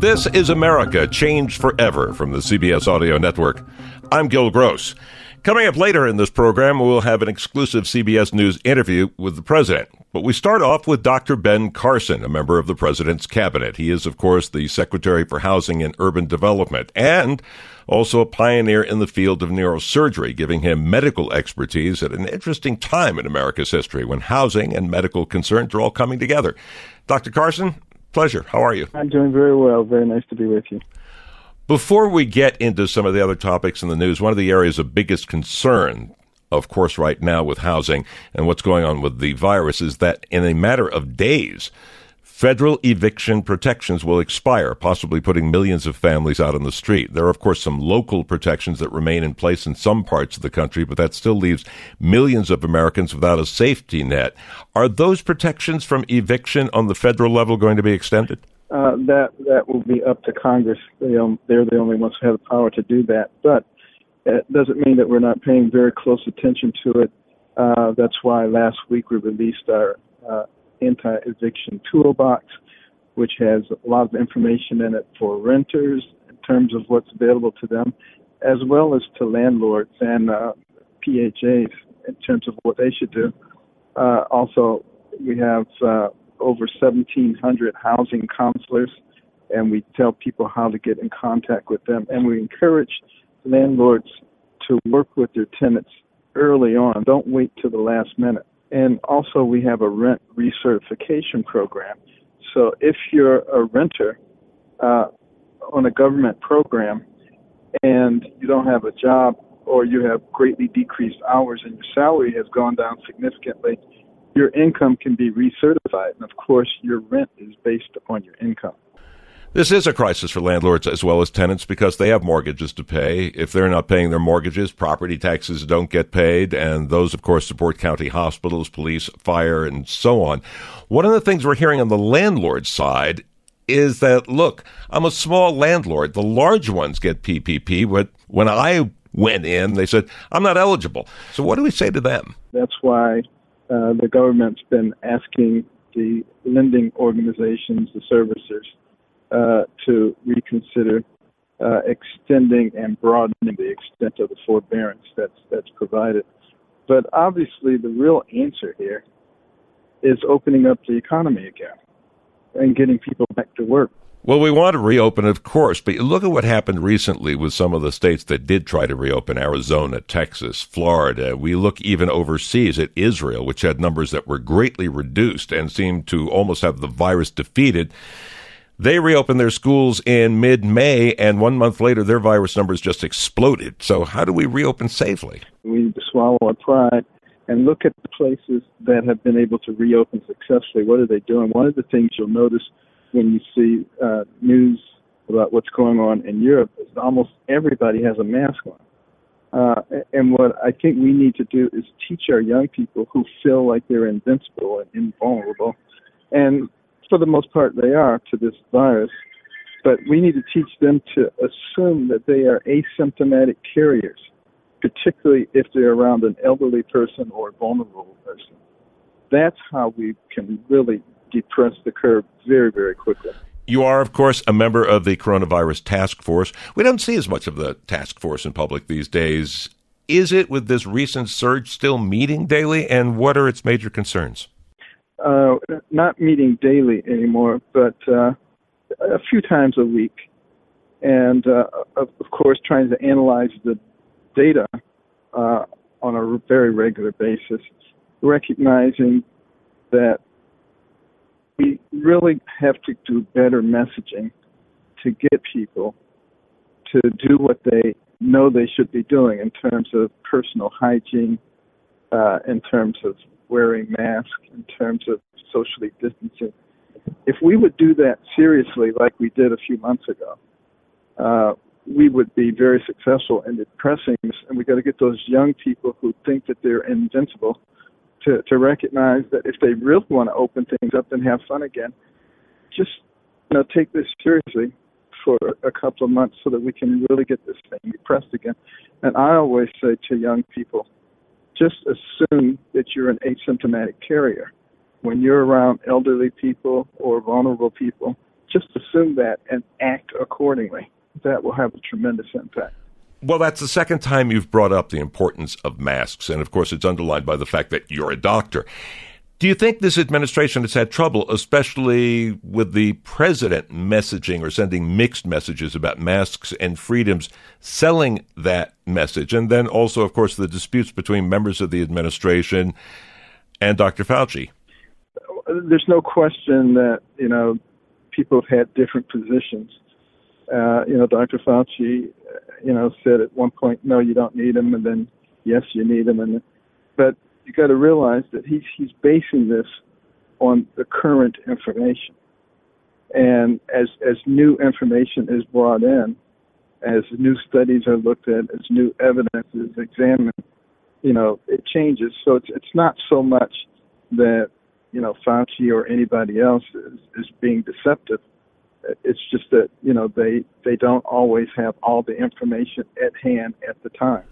This is America Changed Forever from the CBS Audio Network. I'm Gil Gross. Coming up later in this program, we'll have an exclusive CBS News interview with the president. But we start off with Dr. Ben Carson, a member of the president's cabinet. He is, of course, the Secretary for Housing and Urban Development and also a pioneer in the field of neurosurgery, giving him medical expertise at an interesting time in America's history when housing and medical concerns are all coming together. Dr. Carson, pleasure. How are you? I'm doing very well. Very nice to be with you. Before we get into some of the other topics in the news, one of the areas of biggest concern, of course, right now with housing and what's going on with the virus is that in a matter of days, Federal eviction protections will expire, possibly putting millions of families out on the street. There are, of course, some local protections that remain in place in some parts of the country, but that still leaves millions of Americans without a safety net. Are those protections from eviction on the federal level going to be extended? Uh, that that will be up to Congress. They, um, they're the only ones who have the power to do that. But it doesn't mean that we're not paying very close attention to it. Uh, that's why last week we released our uh, anti-eviction toolbox, which has a lot of information in it for renters in terms of what's available to them, as well as to landlords and uh, PHAs in terms of what they should do. Uh, also, we have uh, over 1,700 housing counselors, and we tell people how to get in contact with them, and we encourage landlords to work with their tenants early on. Don't wait till the last minute. And also, we have a rent recertification program. So if you're a renter uh, on a government program and you don't have a job or you have greatly decreased hours and your salary has gone down significantly, your income can be recertified. And of course, your rent is based upon your income. This is a crisis for landlords as well as tenants because they have mortgages to pay. If they're not paying their mortgages, property taxes don't get paid, and those, of course, support county hospitals, police, fire, and so on. One of the things we're hearing on the landlord side is that, look, I'm a small landlord. The large ones get PPP, but when I went in, they said, I'm not eligible. So what do we say to them? That's why uh, the government's been asking the lending organizations, the servicers, to reconsider uh, extending and broadening the extent of the forbearance that's that's provided. But obviously, the real answer here is opening up the economy again and getting people back to work. Well, we want to reopen, of course, but look at what happened recently with some of the states that did try to reopen Arizona, Texas, Florida. We look even overseas at Israel, which had numbers that were greatly reduced and seemed to almost have the virus defeated. They reopened their schools in mid May, and one month later, their virus numbers just exploded. So, how do we reopen safely? We need to swallow our pride and look at the places that have been able to reopen successfully. What are they doing? One of the things you'll notice when you see uh, news about what's going on in Europe is almost everybody has a mask on. Uh, and what I think we need to do is teach our young people who feel like they're invincible and invulnerable and for the most part, they are to this virus. But we need to teach them to assume that they are asymptomatic carriers, particularly if they're around an elderly person or a vulnerable person. That's how we can really depress the curve very, very quickly. You are, of course, a member of the coronavirus task force. We don't see as much of the task force in public these days. Is it, with this recent surge, still meeting daily, and what are its major concerns? Uh, not meeting daily anymore, but uh, a few times a week, and uh, of, of course trying to analyze the data uh, on a very regular basis, recognizing that we really have to do better messaging to get people to do what they know they should be doing in terms of personal hygiene, uh, in terms of wearing masks, in terms of socially distancing. If we would do that seriously, like we did a few months ago, uh, we would be very successful in depressing this. And we got to get those young people who think that they're invincible to, to recognize that if they really want to open things up and have fun again, just you know take this seriously for a couple of months so that we can really get this thing depressed again. And I always say to young people, just assume that you're an asymptomatic carrier. When you're around elderly people or vulnerable people, just assume that and act accordingly. That will have a tremendous impact. Well, that's the second time you've brought up the importance of masks. And of course, it's underlined by the fact that you're a doctor. Do you think this administration has had trouble, especially with the president messaging or sending mixed messages about masks and freedoms, selling that message? And then also, of course, the disputes between members of the administration and Dr. Fauci. There's no question that, you know, people have had different positions. Uh, you know, Dr. Fauci, you know, said at one point, no, you don't need them, and then, yes, you need them. And, but you got to realize that he's he's basing this on the current information. And as as new information is brought in, as new studies are looked at, as new evidence is examined, you know, it changes. So it's it's not so much that you know Fauci or anybody else is, is being deceptive. It's just that you know they they don't always have all the information at hand at the time.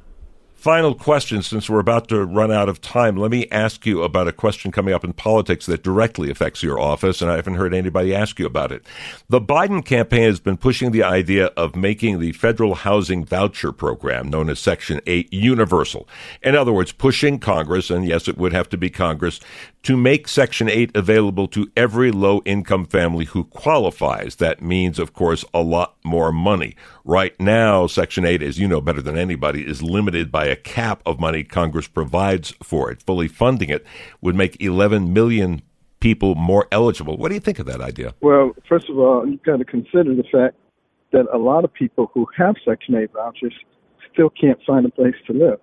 Final question, since we're about to run out of time, let me ask you about a question coming up in politics that directly affects your office, and I haven't heard anybody ask you about it. The Biden campaign has been pushing the idea of making the federal housing voucher program, known as Section 8, universal. In other words, pushing Congress, and yes, it would have to be Congress, to make Section 8 available to every low income family who qualifies. That means, of course, a lot more money. Right now, Section 8, as you know better than anybody, is limited by a cap of money Congress provides for it. Fully funding it would make 11 million people more eligible. What do you think of that idea? Well, first of all, you've got to consider the fact that a lot of people who have Section 8 vouchers still can't find a place to live.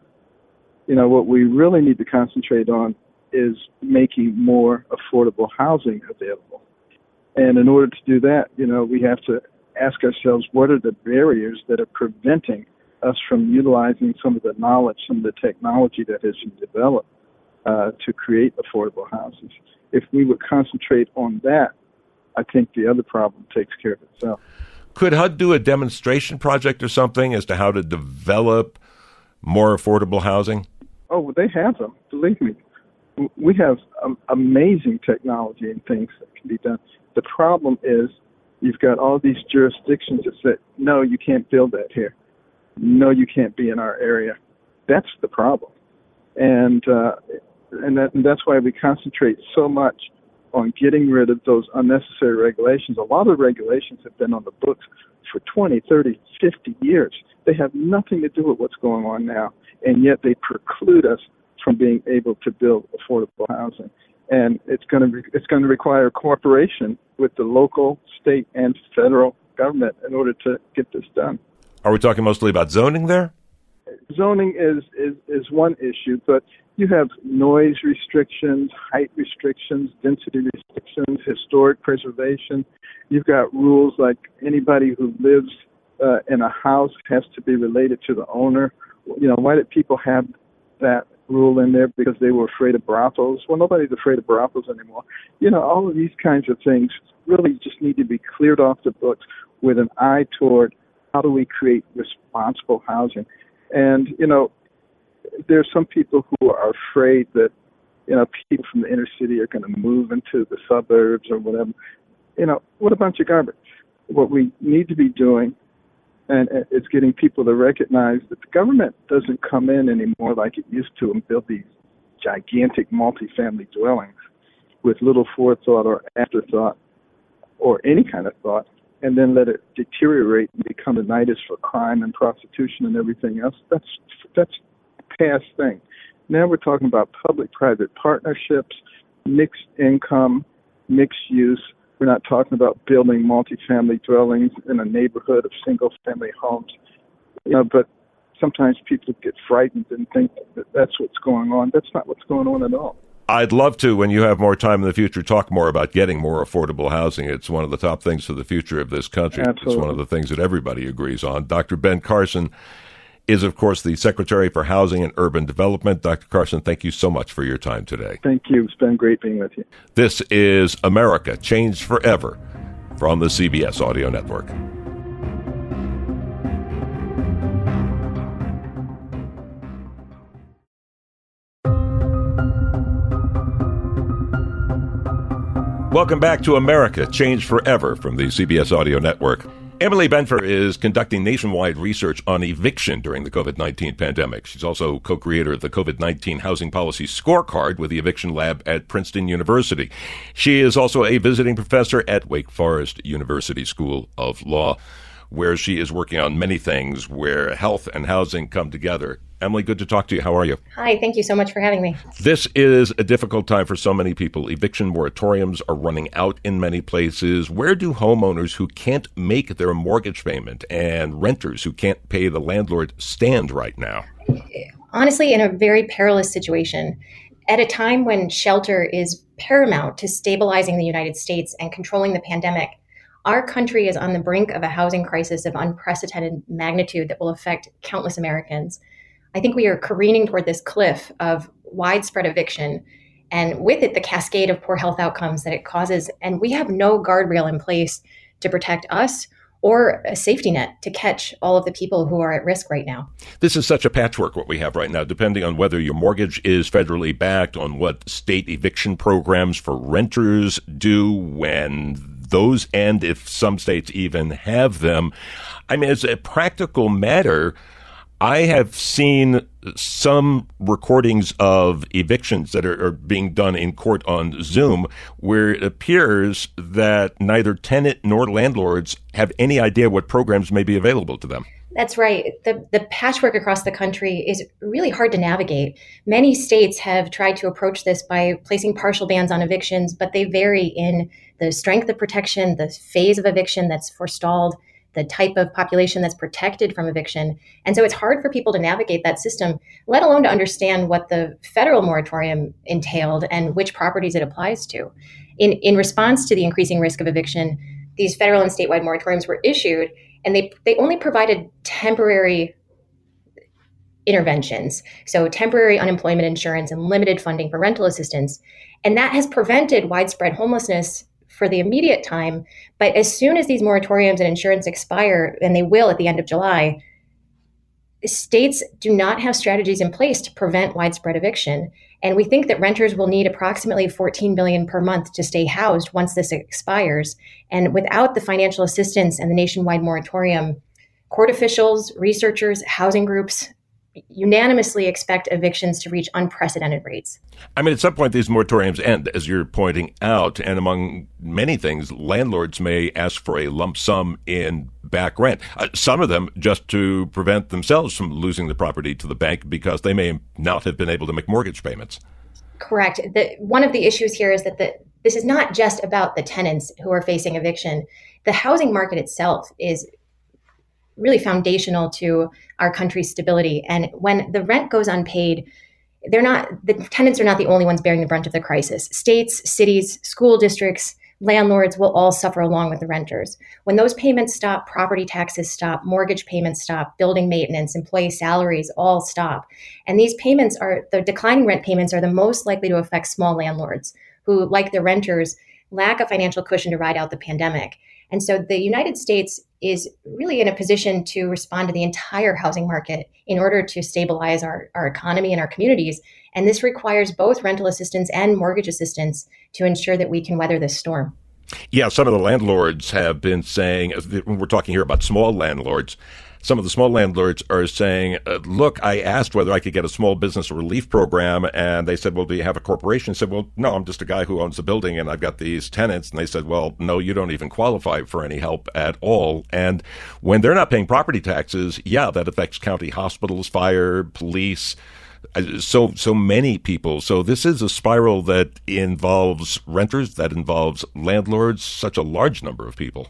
You know, what we really need to concentrate on is making more affordable housing available. And in order to do that, you know, we have to ask ourselves what are the barriers that are preventing us from utilizing some of the knowledge, some of the technology that has been developed uh, to create affordable houses. If we would concentrate on that, I think the other problem takes care of itself. Could HUD do a demonstration project or something as to how to develop more affordable housing? Oh, well, they have them. Believe me, we have um, amazing technology and things that can be done. The problem is you've got all these jurisdictions that say, no, you can't build that here no, you can't be in our area. That's the problem, and uh, and, that, and that's why we concentrate so much on getting rid of those unnecessary regulations. A lot of regulations have been on the books for 20, 30, 50 years. They have nothing to do with what's going on now, and yet they preclude us from being able to build affordable housing. And it's going to re- it's going to require cooperation with the local, state, and federal government in order to get this done. Are we talking mostly about zoning there? Zoning is, is, is one issue, but you have noise restrictions, height restrictions, density restrictions, historic preservation. You've got rules like anybody who lives uh, in a house has to be related to the owner. You know, why did people have that rule in there? Because they were afraid of brothels. Well, nobody's afraid of brothels anymore. You know, all of these kinds of things really just need to be cleared off the books with an eye toward how do we create responsible housing? And, you know, there's some people who are afraid that, you know, people from the inner city are going to move into the suburbs or whatever. You know, what a bunch of garbage. What we need to be doing, and it's getting people to recognize that the government doesn't come in anymore like it used to and build these gigantic multifamily dwellings with little forethought or afterthought or any kind of thought and then let it deteriorate and become a nidus for crime and prostitution and everything else. That's That's past thing. Now we're talking about public-private partnerships, mixed income, mixed use. We're not talking about building multifamily dwellings in a neighborhood of single-family homes. You know, but sometimes people get frightened and think that that's what's going on. That's not what's going on at all. I'd love to, when you have more time in the future, talk more about getting more affordable housing. It's one of the top things for the future of this country. Absolutely. It's one of the things that everybody agrees on. Dr. Ben Carson is, of course, the Secretary for Housing and Urban Development. Dr. Carson, thank you so much for your time today. Thank you. It's been great being with you. This is America Changed Forever from the CBS Audio Network. Welcome back to America Changed Forever from the CBS Audio Network. Emily Benfer is conducting nationwide research on eviction during the COVID 19 pandemic. She's also co creator of the COVID 19 Housing Policy Scorecard with the Eviction Lab at Princeton University. She is also a visiting professor at Wake Forest University School of Law, where she is working on many things where health and housing come together. Emily, good to talk to you. How are you? Hi, thank you so much for having me. This is a difficult time for so many people. Eviction moratoriums are running out in many places. Where do homeowners who can't make their mortgage payment and renters who can't pay the landlord stand right now? Honestly, in a very perilous situation. At a time when shelter is paramount to stabilizing the United States and controlling the pandemic, our country is on the brink of a housing crisis of unprecedented magnitude that will affect countless Americans. I think we are careening toward this cliff of widespread eviction and with it the cascade of poor health outcomes that it causes and we have no guardrail in place to protect us or a safety net to catch all of the people who are at risk right now. This is such a patchwork what we have right now, depending on whether your mortgage is federally backed, on what state eviction programs for renters do when those end, if some states even have them. I mean, as a practical matter, I have seen some recordings of evictions that are, are, being done in court on Zoom where it appears that neither tenant nor landlords have any idea what programs may be available to them. That's right. The, the patchwork across the country is really hard to navigate. Many states have tried to approach this by placing partial bans on evictions, but they vary in the strength of protection, the phase of eviction that's forestalled, the type of population that's protected from eviction. And so it's hard for people to navigate that system, let alone to understand what the federal moratorium entailed and which properties it applies to. In, in response to the increasing risk of eviction, these federal and statewide moratoriums were issued, and they, they only provided temporary interventions. So, temporary unemployment insurance and limited funding for rental assistance. And that has prevented widespread homelessness for the immediate time. But as soon as these moratoriums and insurance expire, and they will at the end of July, states do not have strategies in place to prevent widespread eviction. And we think that renters will need approximately 14 billion per month to stay housed once this expires. And without the financial assistance and the nationwide moratorium, court officials, researchers, housing groups, unanimously expect evictions to reach unprecedented rates. I mean, at some point, these moratoriums end, as you're pointing out, and among many things, landlords may ask for a lump sum in back rent. Uh, some of them just to prevent themselves from losing the property to the bank because they may not have been able to make mortgage payments. Correct. The, one of the issues here is that the, this is not just about the tenants who are facing eviction. The housing market itself is really foundational to our country's stability. And when the rent goes unpaid, they're not the tenants are not the only ones bearing the brunt of the crisis. States, cities, school districts, landlords will all suffer along with the renters. When those payments stop, property taxes stop, mortgage payments stop, building maintenance, employee salaries all stop. And these payments are the declining rent payments are the most likely to affect small landlords who, like the renters, lack a financial cushion to ride out the pandemic. And so the United States is really in a position to respond to the entire housing market in order to stabilize our, our economy and our communities. And this requires both rental assistance and mortgage assistance to ensure that we can weather this storm. Yeah, some of the landlords have been saying, uh, we're talking here about small landlords, some of the small landlords are saying, uh, look, I asked whether I could get a small business relief program, and they said, well, do you have a corporation? I said, well, no, I'm just a guy who owns a building, and I've got these tenants. And they said, well, no, you don't even qualify for any help at all. And when they're not paying property taxes, yeah, that affects county hospitals, fire, police uh, so so many people. So this is a spiral that involves renters, that involves landlords, such a large number of people.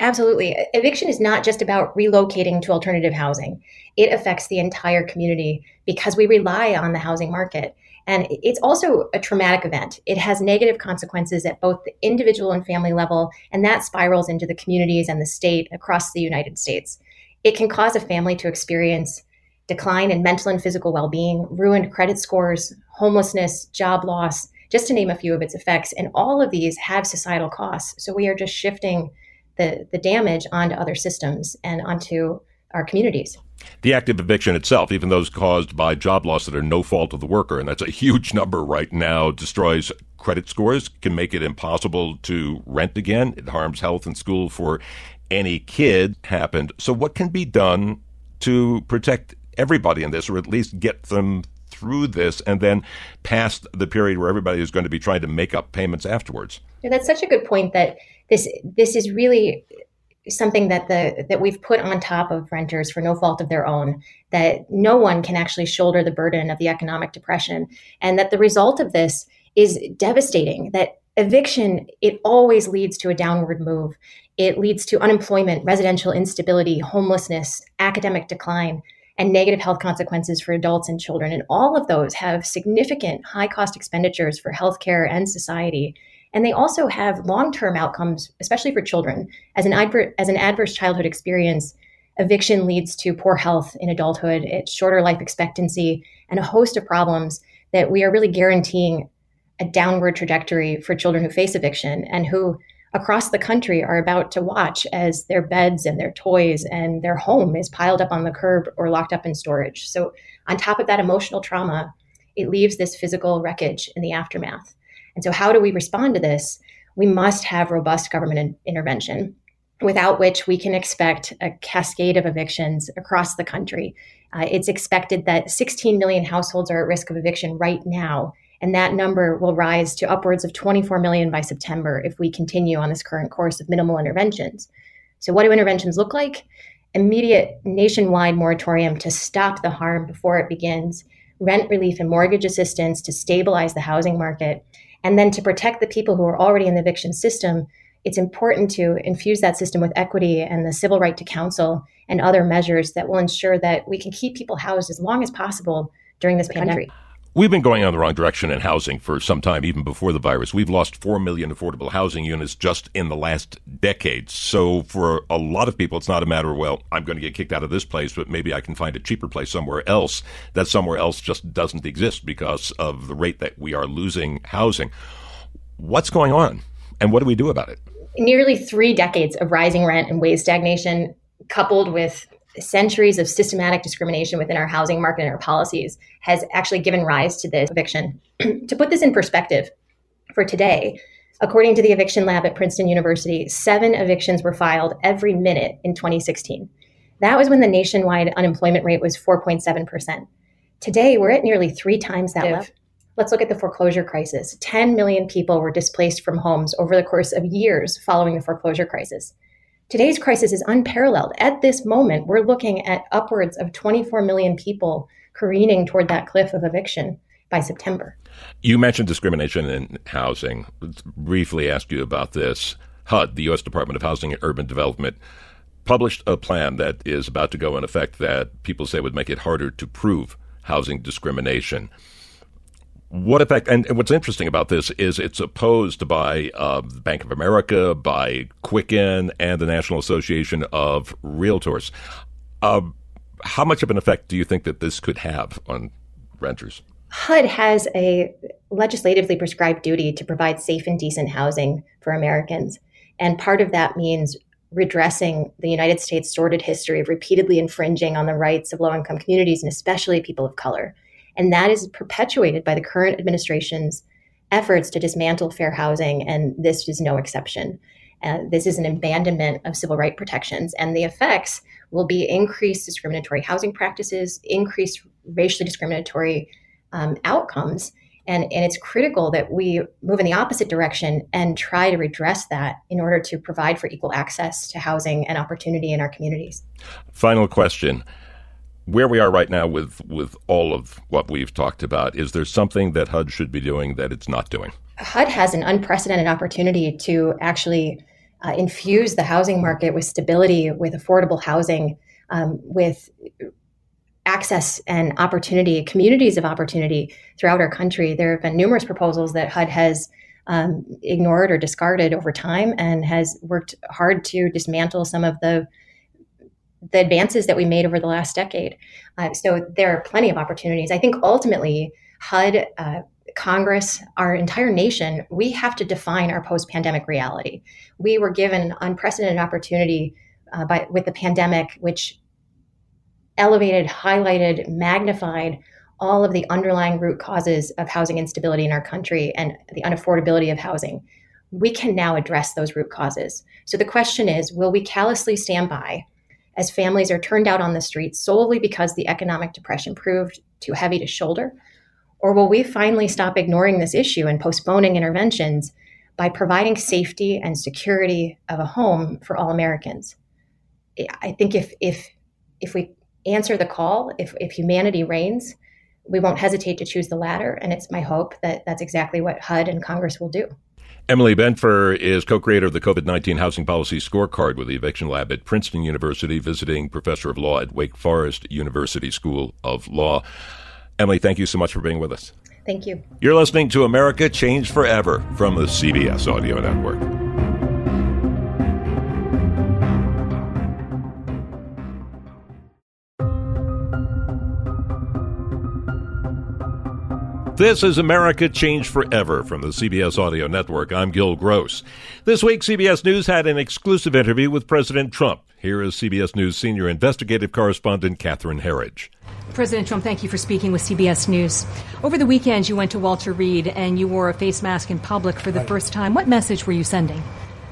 Absolutely. Eviction is not just about relocating to alternative housing. It affects the entire community because we rely on the housing market. And it's also a traumatic event. It has negative consequences at both the individual and family level, and that spirals into the communities and the state across the United States. It can cause a family to experience decline in mental and physical well being, ruined credit scores, homelessness, job loss, just to name a few of its effects. And all of these have societal costs. So we are just shifting the, the damage onto other systems and onto our communities. The active eviction itself, even those caused by job loss that are no fault of the worker, and that's a huge number right now, destroys credit scores, can make it impossible to rent again. It harms health and school for any kid happened. So what can be done to protect everybody in this, or at least get them through this and then past the period where everybody is going to be trying to make up payments afterwards? Yeah, that's such a good point that this this is really something that the that we've put on top of renters for no fault of their own that no one can actually shoulder the burden of the economic depression and that the result of this is devastating that eviction it always leads to a downward move. It leads to unemployment residential instability homelessness academic decline and negative health consequences for adults and children. And all of those have significant high cost expenditures for healthcare and society and they also have long term outcomes, especially for children. As an, as an adverse childhood experience, eviction leads to poor health in adulthood, it's shorter life expectancy, and a host of problems that we are really guaranteeing a downward trajectory for children who face eviction and who across the country are about to watch as their beds and their toys and their home is piled up on the curb or locked up in storage. So, on top of that emotional trauma, it leaves this physical wreckage in the aftermath. And so, how do we respond to this? We must have robust government in- intervention, without which we can expect a cascade of evictions across the country. Uh, it's expected that 16 million households are at risk of eviction right now, and that number will rise to upwards of 24 million by September if we continue on this current course of minimal interventions. So, what do interventions look like? Immediate nationwide moratorium to stop the harm before it begins, rent relief and mortgage assistance to stabilize the housing market, and then to protect the people who are already in the eviction system, it's important to infuse that system with equity and the civil right to counsel and other measures that will ensure that we can keep people housed as long as possible during this pandemic. We've been going on the wrong direction in housing for some time, even before the virus. We've lost 4 million affordable housing units just in the last decade. So, for a lot of people, it's not a matter of, well, I'm going to get kicked out of this place, but maybe I can find a cheaper place somewhere else. That somewhere else just doesn't exist because of the rate that we are losing housing. What's going on? And what do we do about it? Nearly three decades of rising rent and wage stagnation, coupled with centuries of systematic discrimination within our housing market and our policies has actually given rise to this eviction. to put this in perspective, for today, according to the eviction lab at Princeton University, seven evictions were filed every minute in 2016. That was when the nationwide unemployment rate was 4.7%. Today, we're at nearly three times that level. Let's look at the foreclosure crisis. 10 million people were displaced from homes over the course of years following the foreclosure crisis. Today's crisis is unparalleled. At this moment, we're looking at upwards of 24 million people careening toward that cliff of eviction by September. You mentioned discrimination in housing. Let's briefly ask you about this. HUD, the U.S. Department of Housing and Urban Development, published a plan that is about to go in effect that people say would make it harder to prove housing discrimination. What effect? And, and, what's interesting about this is it's opposed by uh, Bank of America, by Quicken, and the National Association of Realtors. Uh, how much of an effect do you think that this could have on renters? HUD has a legislatively prescribed duty to provide safe and decent housing for Americans. And part of that means redressing the United States' sordid history of repeatedly infringing on the rights of low income communities and especially people of color. And that is perpetuated by the current administration's efforts to dismantle fair housing, and this is no exception. Uh, this is an abandonment of civil right protections, and the effects will be increased discriminatory housing practices, increased racially discriminatory um, outcomes. And, and it's critical that we move in the opposite direction and try to redress that in order to provide for equal access to housing and opportunity in our communities. Final question. Where we are right now with, with all of what we've talked about, is there something that HUD should be doing that it's not doing? HUD has an unprecedented opportunity to actually uh, infuse the housing market with stability, with affordable housing, um, with access and opportunity, communities of opportunity throughout our country. There have been numerous proposals that HUD has um, ignored or discarded over time and has worked hard to dismantle some of the the advances that we made over the last decade. Uh, so there are plenty of opportunities. I think ultimately HUD uh, Congress, our entire nation, we have to define our post-pandemic reality. We were given unprecedented opportunity uh, by with the pandemic, which elevated, highlighted, magnified all of the underlying root causes of housing instability in our country and the unaffordability of housing. We can now address those root causes. So the question is, will we callously stand by as families are turned out on the streets solely because the economic depression proved too heavy to shoulder? Or will we finally stop ignoring this issue and postponing interventions by providing safety and security of a home for all Americans? I think if if if we answer the call, if if humanity reigns, we won't hesitate to choose the latter. And it's my hope that that's exactly what HUD and Congress will do. Emily Benfer is co creator of the COVID 19 Housing Policy Scorecard with the Eviction Lab at Princeton University, visiting professor of law at Wake Forest University School of Law. Emily, thank you so much for being with us. Thank you. You're listening to America Changed Forever from the CBS Audio Network. This is America Changed Forever from the CBS Audio Network. I'm Gil Gross. This week, CBS News had an exclusive interview with President Trump. Here is CBS News senior investigative correspondent Catherine Herridge. President Trump, thank you for speaking with CBS News. Over the weekend, you went to Walter Reed and you wore a face mask in public for the right. first time. What message were you sending?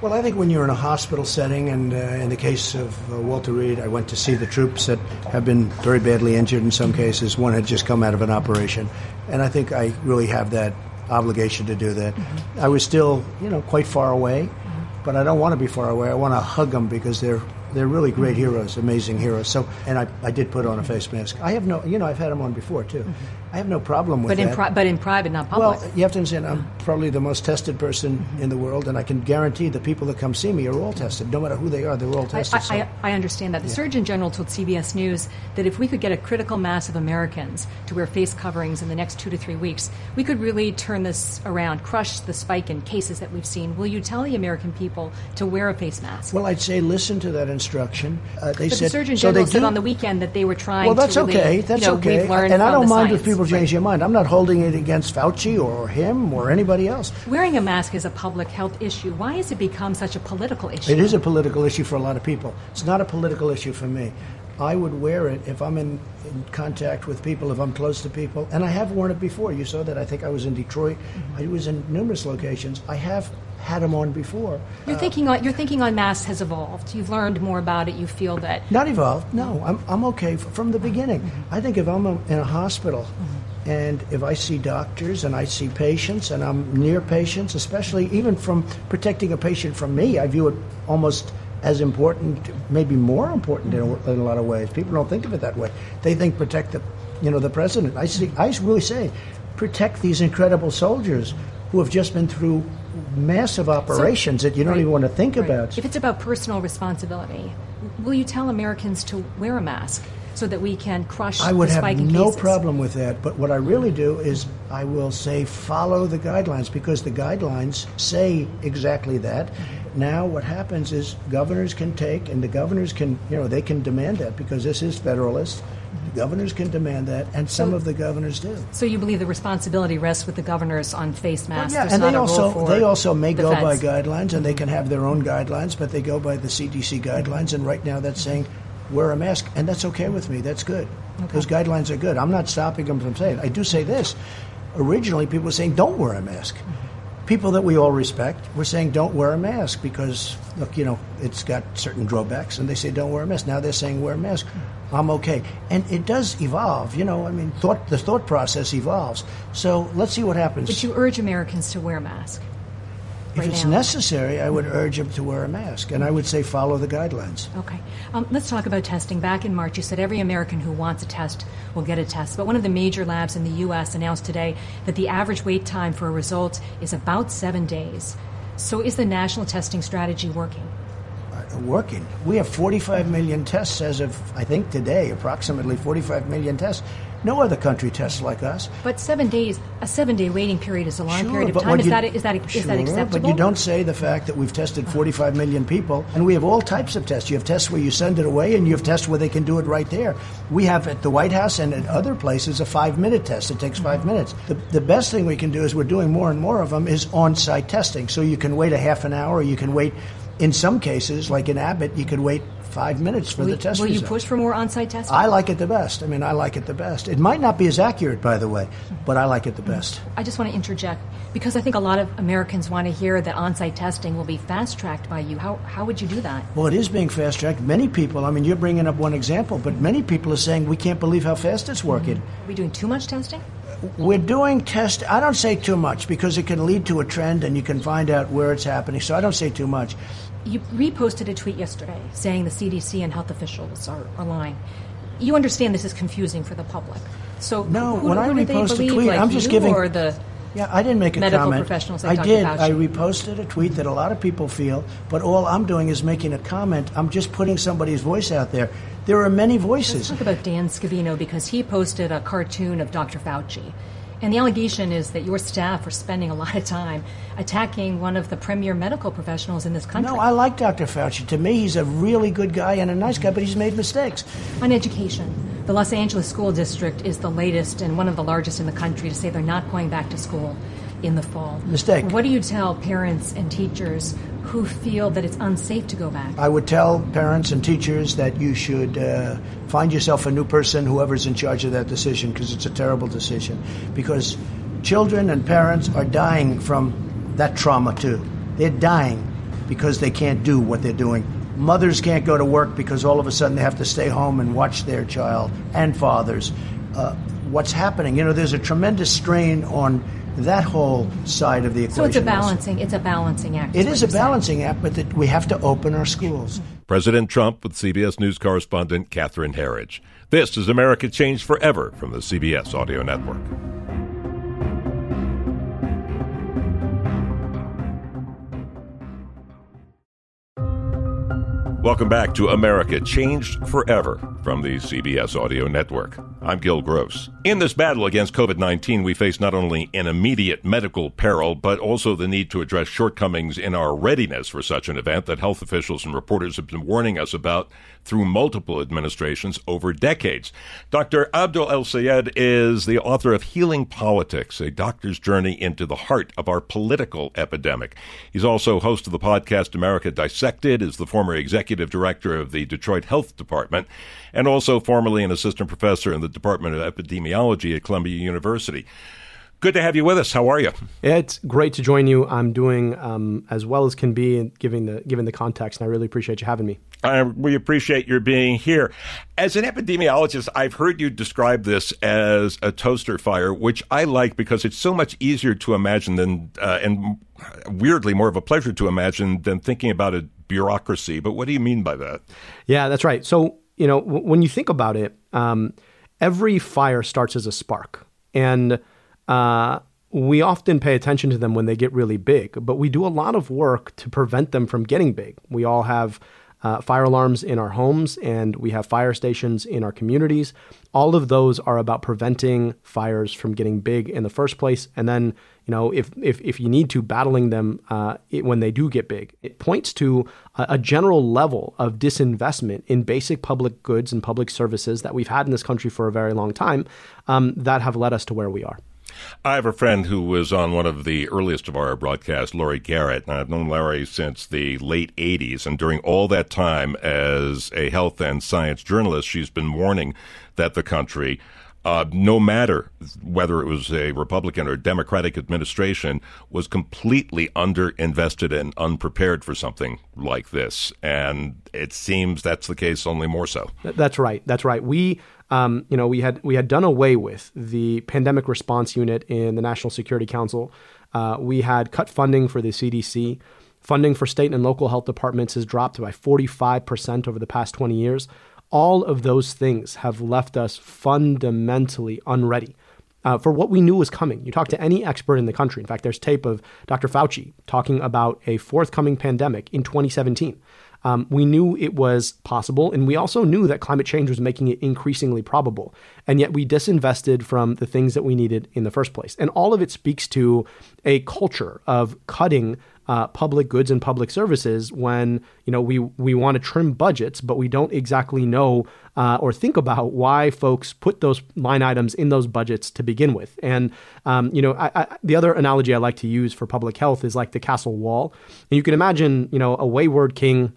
Well, I think when you're in a hospital setting, and uh, in the case of uh, Walter Reed, I went to see the troops that have been very badly injured in some cases. One had just come out of an operation. And I think I really have that obligation to do that. Mm-hmm. I was still, you know, quite far away, mm-hmm. but I don't want to be far away. I want to hug them because they're they're really great mm-hmm. heroes, amazing heroes. So, and I, I did put on a face mask. I have no, you know, I've had them on before too. Mm-hmm. I have no problem with but in that. Pri- but in private, not public. Well, you have to understand, I'm probably the most tested person mm-hmm. in the world, and I can guarantee the people that come see me are all tested. No matter who they are, they're all tested. I, I, so. I understand that. The yeah. Surgeon General told CBS News that if we could get a critical mass of Americans to wear face coverings in the next two to three weeks, we could really turn this around, crush the spike in cases that we've seen. Will you tell the American people to wear a face mask? Well, I'd say listen to that instruction. Uh, they but said, the Surgeon General so said do, on the weekend that they were trying. To do. Well, that's really, okay. That's you know, okay. and I don't mind science. if people change their mind. I'm not holding it against Fauci or him or anybody else. Wearing a mask is a public health issue. Why has it become such a political issue? It is a political issue for a lot of people. It's not a political issue for me. I would wear it if I'm in, in, contact with people, if I'm close to people. And I have worn it before. You saw that. I think I was in Detroit. Mm-hmm. I was in numerous locations. I have had them on before. Your uh, thinking on your thinking on masks has evolved. You've learned more about it. You feel that not evolved. No, I'm I'm okay from the beginning. Mm-hmm. I think if I'm a, in a hospital. Mm-hmm and if I see doctors and I see patients and I'm near patients, especially even from protecting a patient from me, I view it almost as important, maybe more important in a, in a lot of ways. People don't think of it that way. They think protect the, you know, the president. I see. I really say, protect these incredible soldiers who have just been through massive operations so, that you don't right, even want to think right. about. If it's about personal responsibility, will you tell Americans to wear a mask? so that we can crush I would have no cases. problem with that. But what I really do is I will say follow the guidelines because the guidelines say exactly that. Mm-hmm. Mm-hmm. Now what happens is governors can take and the governors can you know they can demand that because this is federalist. The governors can demand that, and some so, of the governors do. So you believe the responsibility rests with the governors on face masks? Well, yeah, and they also they also may go feds. by guidelines, and they can have their own guidelines, but they go by the CDC guidelines. And right now, that's saying wear a mask, and that's okay with me. That's good. Okay. Those guidelines are good. I'm not stopping them from saying. I do say this. Originally, people were saying don't wear a mask. People that we all respect, we're saying don't wear a mask because, look, you know, it's got certain drawbacks, and they say don't wear a mask. Now they're saying wear a mask. I'm okay. And it does evolve, you know, I mean, thought, the thought process evolves. So let's see what happens. But you urge Americans to wear a mask? If right it's now? necessary, I would urge them to wear a mask, and I would say follow the guidelines. Okay. Um, let's talk about testing. Back in March, you said every American who wants a test will get a test. But one of the major labs in the U.S. announced today that the average wait time for a result is about seven days. So is the national testing strategy working? Uh, working. We have 45 million tests as of, I think, today, approximately 45 million tests. No other country tests like us. But seven days, a seven-day waiting period is a long Sure, period of time. Is you- that is that is sure, that acceptable? But you don't say the fact that we've tested 45 million people, and we have all types of tests. You have tests where you send it away, and you have tests where they can do it right there. We have at the White House and at other places a five-minute test. It takes five minutes. The, the best thing we can do is we're doing more and more of them is on-site testing. So you can wait a half an hour. You can wait. In some cases, like in Abbott, you could wait five minutes for Will, the test will you push for more on-site testing? I like it the best. I mean, I like it the best. It might not be as accurate, by the way, but I like it the best. I just want to interject because I think a lot of Americans want to hear that on-site testing will be fast-tracked by you. How how would you do that? Well, it is being fast tracked. Many people, I mean, you're bringing up one example, but many people are saying we can't believe how fast it's working. Mm-hmm. Are we doing too much testing? We're doing test. I don't say too much because it can lead to a trend and you can find out where it's happening. So I don't say too much. You reposted a tweet yesterday saying the CDC and health officials are, are lying. You understand this is confusing for the public. So No, who, when who I repost a tweet, like I'm just giving- or the Yeah, I didn't make a Medical comment. professionals I did. I reposted a tweet that a lot of people feel, but all I'm doing is making a comment. I'm just putting somebody's voice out there. There are many Let's voices. talk about Dan Scavino because he posted a cartoon of Dr. Fauci. And the allegation is that your staff are spending a lot of time attacking one of the premier medical professionals in this country. No, I like Dr. Fauci. To me, he's a really good guy and a nice guy, but he's made mistakes. On education, the Los Angeles School District is the latest and one of the largest in the country to say they're not going back to school in the fall. Mistake. What do you tell parents and teachers who feel that it's unsafe to go back? I would tell parents and teachers that you should uh, find yourself a new person, whoever's in charge of that decision, because it's a terrible decision. Because children and parents are dying from that trauma too. They're dying because they can't do what they're doing. Mothers can't go to work because all of a sudden they have to stay home and watch their child, and fathers. Uh, what's happening? You know, there's a tremendous strain on that whole side of the equation. So it's a balancing. It's a balancing act. It is a you're saying. balancing act, but that we have to open our schools. President Trump with CBS News correspondent Catherine Herridge. This is America Changed Forever from the CBS Audio Network. Welcome back to America Changed Forever from the CBS Audio Network. I'm Gil Gross. In this battle against COVID 19, we face not only an immediate medical peril, but also the need to address shortcomings in our readiness for such an event that health officials and reporters have been warning us about through multiple administrations over decades. Dr. Abdul El Sayed is the author of Healing Politics, a doctor's journey into the heart of our political epidemic. He's also host of the podcast America Dissected, is the former executive director of the Detroit Health Department, and also formerly an assistant professor in the Department of Epidemiology at Columbia University. Good to have you with us. How are you? It's great to join you. I'm doing um, as well as can be, given the given the context, and I really appreciate you having me. Uh, we appreciate your being here. As an epidemiologist, I've heard you describe this as a toaster fire, which I like because it's so much easier to imagine than, uh, and weirdly more of a pleasure to imagine than thinking about a bureaucracy. But what do you mean by that? Yeah, that's right. So you know, w- when you think about it, um, every fire starts as a spark, and uh, we often pay attention to them when they get really big. But we do a lot of work to prevent them from getting big. We all have uh, fire alarms in our homes and we have fire stations in our communities. All of those are about preventing fires from getting big in the first place. And then, you know, if, if, if you need to, battling them uh, it, when they do get big. It points to a, a general level of disinvestment in basic public goods and public services that we've had in this country for a very long time um, that have led us to where we are. I have a friend who was on one of the earliest of our broadcasts, Laurie Garrett. And I've known Larry since the late 80s. And during all that time, as a health and science journalist, she's been warning that the country uh, no matter whether it was a Republican or Democratic administration, was completely underinvested and unprepared for something like this. And it seems that's the case only more so. That's right. That's right. We, um, you know, we had we had done away with the pandemic response unit in the National Security Council. Uh, we had cut funding for the CDC. Funding for state and local health departments has dropped by 45% over the past 20 years all of those things have left us fundamentally unready uh, for what we knew was coming. You talk to any expert in the country. In fact, there's tape of Dr. Fauci talking about a forthcoming pandemic in 2017. Um, we knew it was possible, and we also knew that climate change was making it increasingly probable. And yet we disinvested from the things that we needed in the first place. And all of it speaks to a culture of cutting uh, public goods and public services when you know we we want to trim budgets, but we don't exactly know uh, or think about why folks put those line items in those budgets to begin with. And um, you know, I, I, the other analogy I like to use for public health is like the castle wall. And you can imagine, you know, a wayward king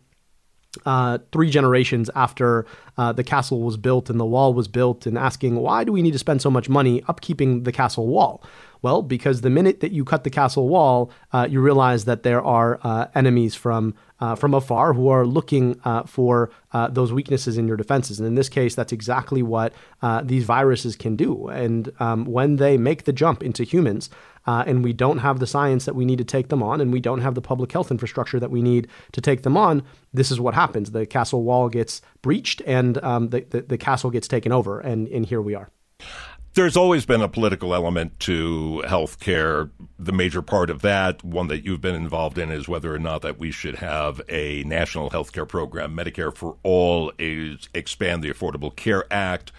uh, three generations after uh, the castle was built and the wall was built, and asking, why do we need to spend so much money upkeeping the castle wall? Well, because the minute that you cut the castle wall, uh, you realize that there are uh, enemies from uh, from afar who are looking uh, for uh, those weaknesses in your defenses. And in this case, that's exactly what uh, these viruses can do. And um, when they make the jump into humans, and we don't have the science that we need to take them on, and we don't have the public health infrastructure that we need to take them on, this is what happens. The castle wall gets breached, and um, the, the, the castle gets taken over, and, and here we are there's always been a political element to healthcare. The major part of that, one that you've been involved in, is whether or not that we should have a national healthcare program, Medicare for all, is expand the Affordable Care Act,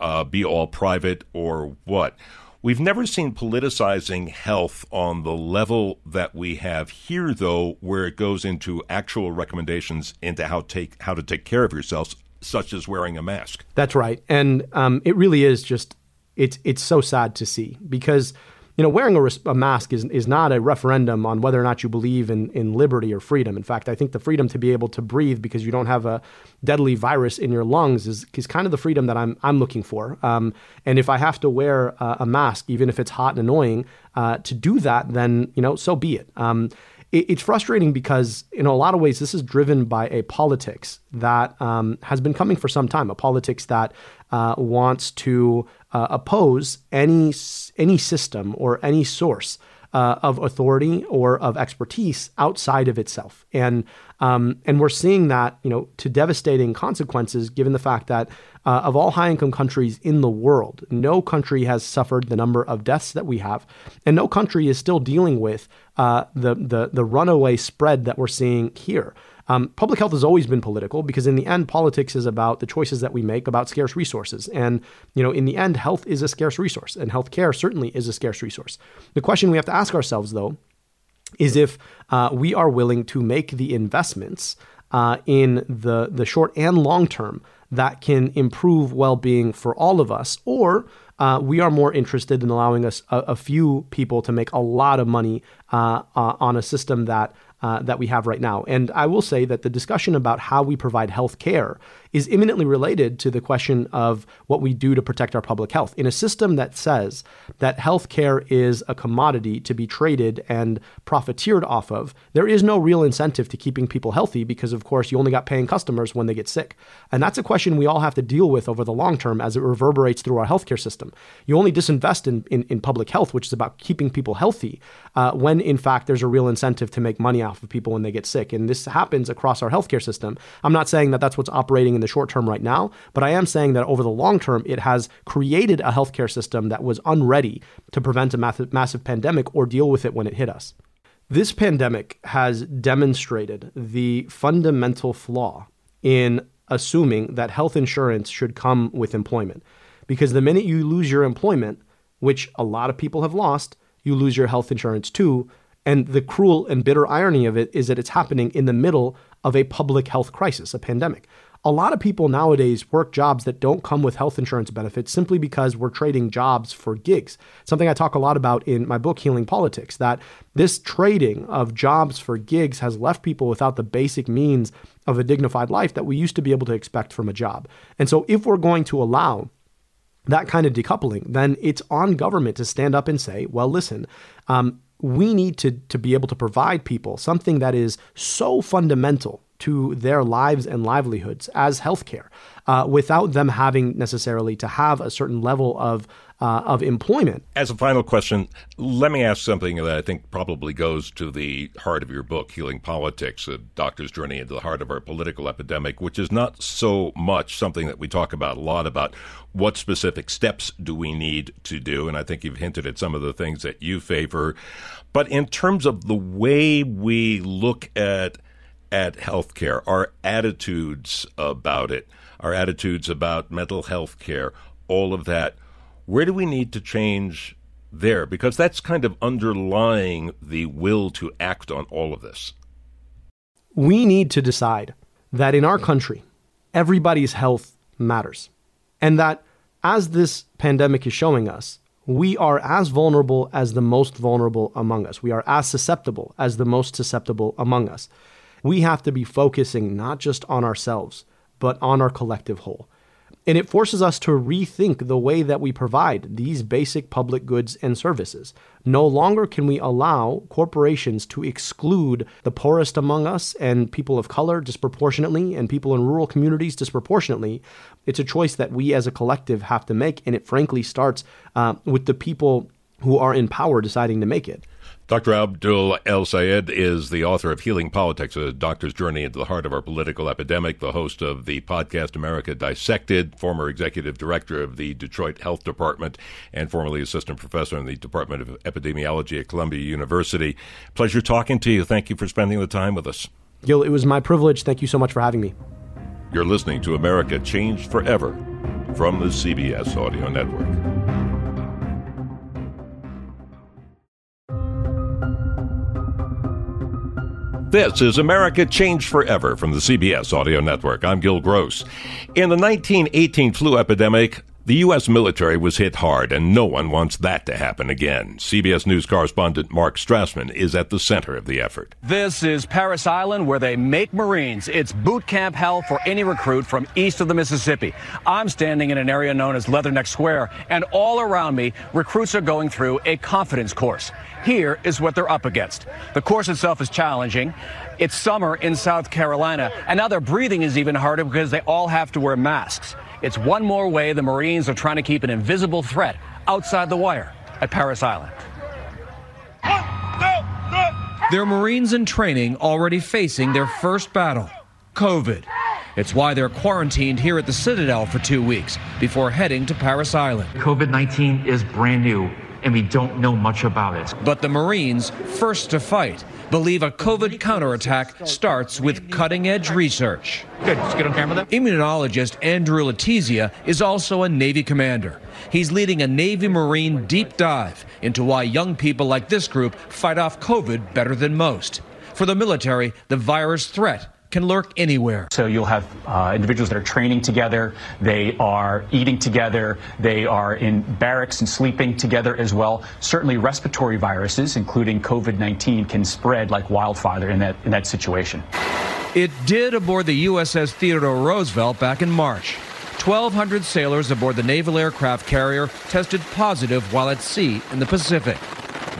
uh, be all private, or what. We've never seen politicizing health on the level that we have here, though, where it goes into actual recommendations into how take how to take care of yourselves, such as wearing a mask. That's right, and um, it really is just it's it's so sad to see because you know wearing a, a, mask is is not a referendum on whether or not you believe in in liberty or freedom. In fact, I think the freedom to be able to breathe because you don't have a deadly virus in your lungs is is kind of the freedom that I'm I'm looking for. Um, and if I have to wear a, a, mask, even if it's hot and annoying, uh, to do that, then you know so be it. Um, it's frustrating because, in a lot of ways, this is driven by a politics that um, has been coming for some time, a politics that uh, wants to uh, oppose any any system or any source uh, of authority or of expertise outside of itself. And um, and we're seeing that you know to devastating consequences, given the fact that uh, of all high income countries in the world, no country has suffered the number of deaths that we have, and no country is still dealing with uh, the the the runaway spread that we're seeing here. Um, public health has always been political because in the end, politics is about the choices that we make about scarce resources. And, you know, in the end, health is a scarce resource and healthcare certainly is a scarce resource. The question we have to ask ourselves, though, is if uh, we are willing to make the investments uh, in the, the short and long term that can improve well being for all of us, or uh, we are more interested in allowing us a, a, few people to make a lot of money uh, uh, on a system that uh, that we have right now. And I will say that the discussion about how we provide health care is imminently related to the question of what we do to protect our public health. In a system that says that health care is a commodity to be traded and profiteered off of, there is no real incentive to keeping people healthy because, of course, you only got paying customers when they get sick. And that's a question we all have to deal with over the long term as it reverberates through our healthcare system. You only disinvest in, in, in public health, which is about keeping people healthy, uh, when in fact there's a real incentive to make money off of people when they get sick. And this happens across our healthcare system. I'm not saying that that's what's operating in the short term right now, but I am saying that over the long term, it has created a healthcare system that was unready to prevent a massive, massive pandemic or deal with it when it hit us. This pandemic has demonstrated the fundamental flaw in assuming that health insurance should come with employment. Because the minute you lose your employment, which a lot of people have lost, you lose your health insurance too. And the cruel and bitter irony of it is that it's happening in the middle of a public health crisis, a pandemic. A lot of people nowadays work jobs that don't come with health insurance benefits simply because we're trading jobs for gigs. Something I talk a lot about in my book, Healing Politics, that this trading of jobs for gigs has left people without the basic means of a dignified life that we used to be able to expect from a job. And so, if we're going to allow that kind of decoupling, then it's on government to stand up and say, well, listen, um, we need to, to be able to provide people something that is so fundamental to their lives and livelihoods as healthcare uh, without them having necessarily to have a certain level of uh, of employment. As a final question, let me ask something that I think probably goes to the heart of your book, Healing Politics, a doctor's journey into the heart of our political epidemic, which is not so much something that we talk about a lot about what specific steps do we need to do. And I think you've hinted at some of the things that you favor. But in terms of the way we look at at healthcare, our attitudes about it, our attitudes about mental health care, all of that. Where do we need to change there? Because that's kind of underlying the will to act on all of this. We need to decide that in our country, everybody's health matters. And that as this pandemic is showing us, we are as vulnerable as the most vulnerable among us. We are as susceptible as the most susceptible among us. We have to be focusing not just on ourselves, but on our collective whole. And it forces us to rethink the way that we provide these basic public goods and services. No longer can we allow corporations to exclude the poorest among us and people of color disproportionately and people in rural communities disproportionately. It's a choice that we as a collective have to make, and it frankly starts uh, with the people who are in power deciding to make it. Dr. Abdul El Sayed is the author of Healing Politics, a doctor's journey into the heart of our political epidemic, the host of the podcast America Dissected, former executive director of the Detroit Health Department, and formerly assistant professor in the Department of Epidemiology at Columbia University. Pleasure talking to you. Thank you for spending the time with us. Gil, it was my privilege. Thank you so much for having me. You're listening to America Changed Forever from the CBS Audio Network. This is America Changed Forever from the CBS Audio Network. I'm Gil Gross. In the 1918 flu epidemic, the U.S. military was hit hard, and no one wants that to happen again. CBS News correspondent Mark Strassmann is at the center of the effort. This is Parris Island, where they make Marines. It's boot camp hell for any recruit from east of the Mississippi. I'm standing in an area known as Leatherneck Square, and all around me, recruits are going through a confidence course. Here is what they're up against. The course itself is challenging. It's summer in South Carolina, and now their breathing is even harder because they all have to wear masks. It's one more way the Marines are trying to keep an invisible threat outside the wire at Parris Island. They're Marines in training already facing their first battle COVID. It's why they're quarantined here at the Citadel for two weeks before heading to Parris Island. COVID 19 is brand new and we don't know much about it. But the Marines, first to fight, believe a COVID counterattack starts with cutting edge research. Good, let's get on camera then. Immunologist Andrew Letizia is also a Navy commander. He's leading a Navy Marine deep dive into why young people like this group fight off COVID better than most. For the military, the virus threat can lurk anywhere. So you'll have uh, individuals that are training together, they are eating together, they are in barracks and sleeping together as well. Certainly, respiratory viruses, including COVID 19, can spread like wildfire in that, in that situation. It did aboard the USS Theodore Roosevelt back in March. 1,200 sailors aboard the naval aircraft carrier tested positive while at sea in the Pacific.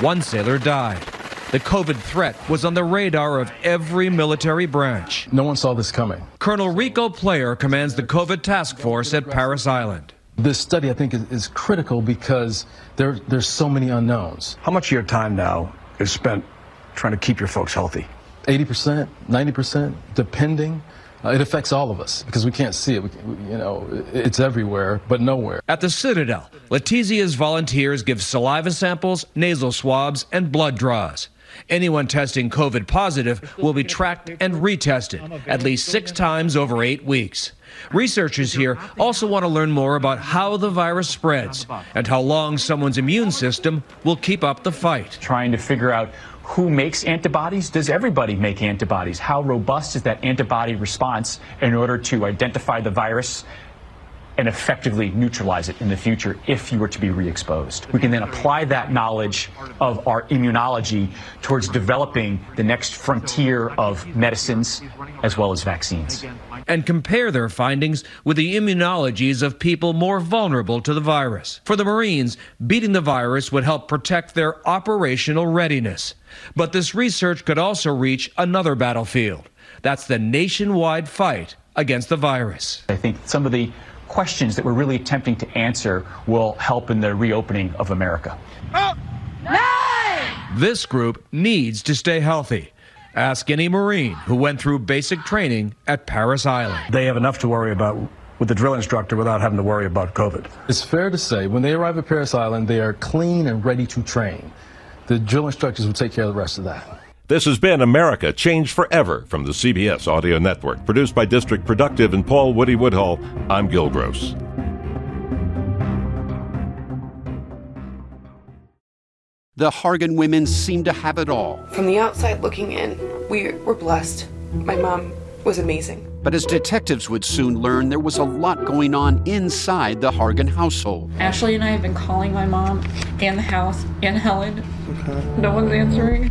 One sailor died. The COVID threat was on the radar of every military branch. No one saw this coming. Colonel Rico Player commands the COVID task force at Parris Island. This study, I think, is, is critical because there, there's so many unknowns. How much of your time now is spent trying to keep your folks healthy? 80%, 90%, depending. Uh, it affects all of us because we can't see it. We, we, you know, it's everywhere, but nowhere. At the Citadel, Letizia's volunteers give saliva samples, nasal swabs, and blood draws. Anyone testing COVID positive will be tracked and retested at least six times over eight weeks. Researchers here also want to learn more about how the virus spreads and how long someone's immune system will keep up the fight. Trying to figure out who makes antibodies? Does everybody make antibodies? How robust is that antibody response in order to identify the virus and effectively neutralize it in the future if you were to be re-exposed. We can then apply that knowledge of our immunology towards developing the next frontier of medicines as well as vaccines. And compare their findings with the immunologies of people more vulnerable to the virus. For the Marines, beating the virus would help protect their operational readiness. But this research could also reach another battlefield. That's the nationwide fight against the virus. I think some of the questions that we're really attempting to answer will help in the reopening of America. This group needs to stay healthy. Ask any Marine who went through basic training at Parris Island. They have enough to worry about with the drill instructor without having to worry about COVID. It's fair to say when they arrive at Parris Island, they are clean and ready to train. The drill instructors will take care of the rest of that. This has been America Changed Forever from the CBS Audio Network. Produced by District Productive and Paul Woody Woodhull, I'm Gil Gross. The Hargan women seem to have it all. From the outside looking in, we were blessed. My mom was amazing. But as detectives would soon learn, there was a lot going on inside the Hargan household. Ashley and I have been calling my mom and the house and Helen. Okay. No one's answering.